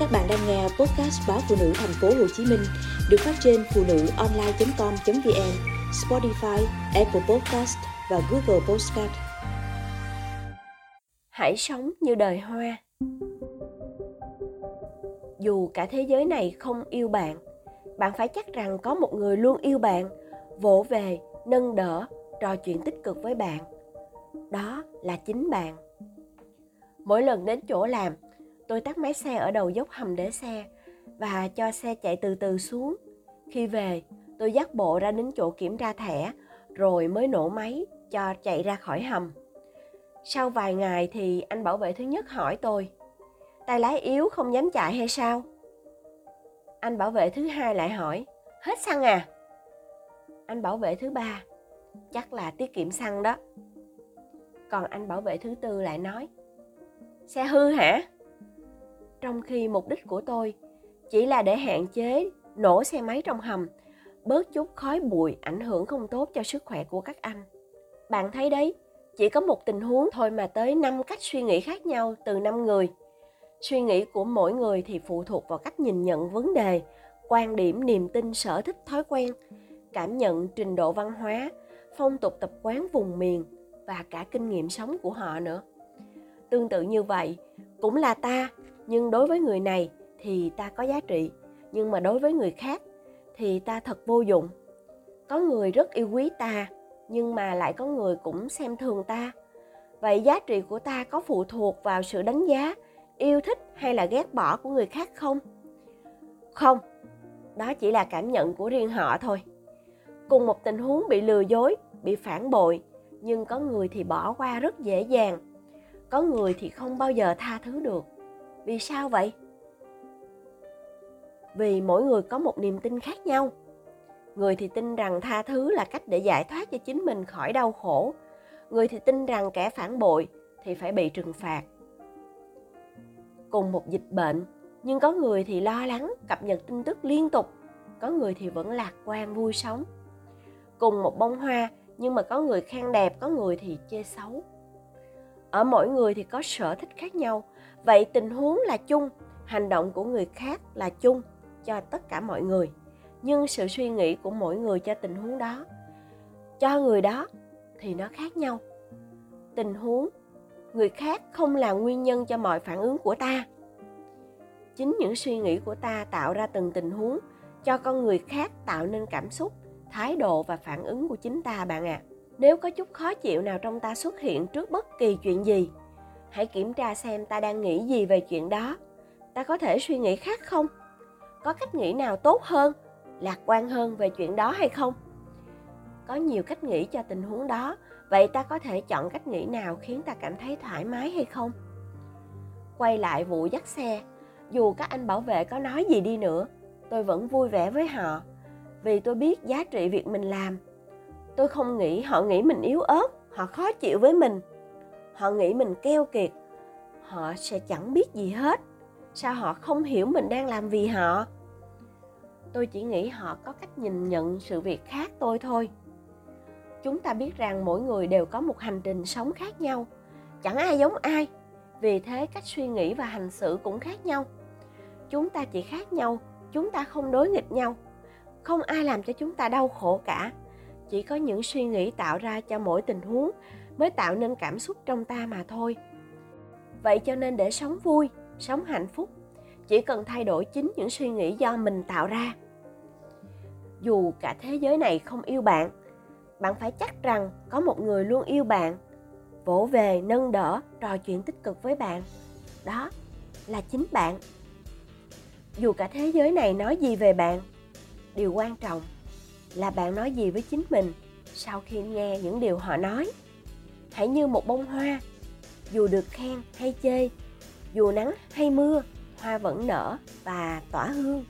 Các bạn đang nghe podcast báo phụ nữ thành phố Hồ Chí Minh được phát trên phụ nữ online.com.vn, Spotify, Apple Podcast và Google Podcast. Hãy sống như đời hoa. Dù cả thế giới này không yêu bạn, bạn phải chắc rằng có một người luôn yêu bạn, vỗ về, nâng đỡ, trò chuyện tích cực với bạn. Đó là chính bạn. Mỗi lần đến chỗ làm, tôi tắt máy xe ở đầu dốc hầm để xe và cho xe chạy từ từ xuống. Khi về, tôi dắt bộ ra đến chỗ kiểm tra thẻ rồi mới nổ máy cho chạy ra khỏi hầm. Sau vài ngày thì anh bảo vệ thứ nhất hỏi tôi, tay lái yếu không dám chạy hay sao? Anh bảo vệ thứ hai lại hỏi, hết xăng à? Anh bảo vệ thứ ba, chắc là tiết kiệm xăng đó. Còn anh bảo vệ thứ tư lại nói, xe hư hả? Trong khi mục đích của tôi chỉ là để hạn chế nổ xe máy trong hầm, bớt chút khói bụi ảnh hưởng không tốt cho sức khỏe của các anh. Bạn thấy đấy, chỉ có một tình huống thôi mà tới 5 cách suy nghĩ khác nhau từ 5 người. Suy nghĩ của mỗi người thì phụ thuộc vào cách nhìn nhận vấn đề, quan điểm, niềm tin, sở thích, thói quen, cảm nhận, trình độ văn hóa, phong tục tập quán vùng miền và cả kinh nghiệm sống của họ nữa. Tương tự như vậy, cũng là ta nhưng đối với người này thì ta có giá trị, nhưng mà đối với người khác thì ta thật vô dụng. Có người rất yêu quý ta, nhưng mà lại có người cũng xem thường ta. Vậy giá trị của ta có phụ thuộc vào sự đánh giá, yêu thích hay là ghét bỏ của người khác không? Không, đó chỉ là cảm nhận của riêng họ thôi. Cùng một tình huống bị lừa dối, bị phản bội, nhưng có người thì bỏ qua rất dễ dàng. Có người thì không bao giờ tha thứ được vì sao vậy? Vì mỗi người có một niềm tin khác nhau. Người thì tin rằng tha thứ là cách để giải thoát cho chính mình khỏi đau khổ. Người thì tin rằng kẻ phản bội thì phải bị trừng phạt. Cùng một dịch bệnh, nhưng có người thì lo lắng, cập nhật tin tức liên tục, có người thì vẫn lạc quan vui sống. Cùng một bông hoa, nhưng mà có người khen đẹp, có người thì chê xấu ở mỗi người thì có sở thích khác nhau. Vậy tình huống là chung, hành động của người khác là chung cho tất cả mọi người. Nhưng sự suy nghĩ của mỗi người cho tình huống đó, cho người đó thì nó khác nhau. Tình huống người khác không là nguyên nhân cho mọi phản ứng của ta. Chính những suy nghĩ của ta tạo ra từng tình huống cho con người khác tạo nên cảm xúc, thái độ và phản ứng của chính ta bạn ạ. à nếu có chút khó chịu nào trong ta xuất hiện trước bất kỳ chuyện gì, hãy kiểm tra xem ta đang nghĩ gì về chuyện đó. Ta có thể suy nghĩ khác không? Có cách nghĩ nào tốt hơn, lạc quan hơn về chuyện đó hay không? Có nhiều cách nghĩ cho tình huống đó, vậy ta có thể chọn cách nghĩ nào khiến ta cảm thấy thoải mái hay không? Quay lại vụ dắt xe, dù các anh bảo vệ có nói gì đi nữa, tôi vẫn vui vẻ với họ, vì tôi biết giá trị việc mình làm tôi không nghĩ họ nghĩ mình yếu ớt, họ khó chịu với mình. Họ nghĩ mình keo kiệt, họ sẽ chẳng biết gì hết. Sao họ không hiểu mình đang làm vì họ? Tôi chỉ nghĩ họ có cách nhìn nhận sự việc khác tôi thôi. Chúng ta biết rằng mỗi người đều có một hành trình sống khác nhau. Chẳng ai giống ai, vì thế cách suy nghĩ và hành xử cũng khác nhau. Chúng ta chỉ khác nhau, chúng ta không đối nghịch nhau. Không ai làm cho chúng ta đau khổ cả chỉ có những suy nghĩ tạo ra cho mỗi tình huống mới tạo nên cảm xúc trong ta mà thôi. Vậy cho nên để sống vui, sống hạnh phúc, chỉ cần thay đổi chính những suy nghĩ do mình tạo ra. Dù cả thế giới này không yêu bạn bạn phải chắc rằng có một người luôn yêu bạn, vỗ về, nâng đỡ, trò chuyện tích cực với bạn. Đó là chính bạn. Dù cả thế giới này nói gì về bạn, điều quan trọng là bạn nói gì với chính mình sau khi nghe những điều họ nói. Hãy như một bông hoa, dù được khen hay chê, dù nắng hay mưa, hoa vẫn nở và tỏa hương.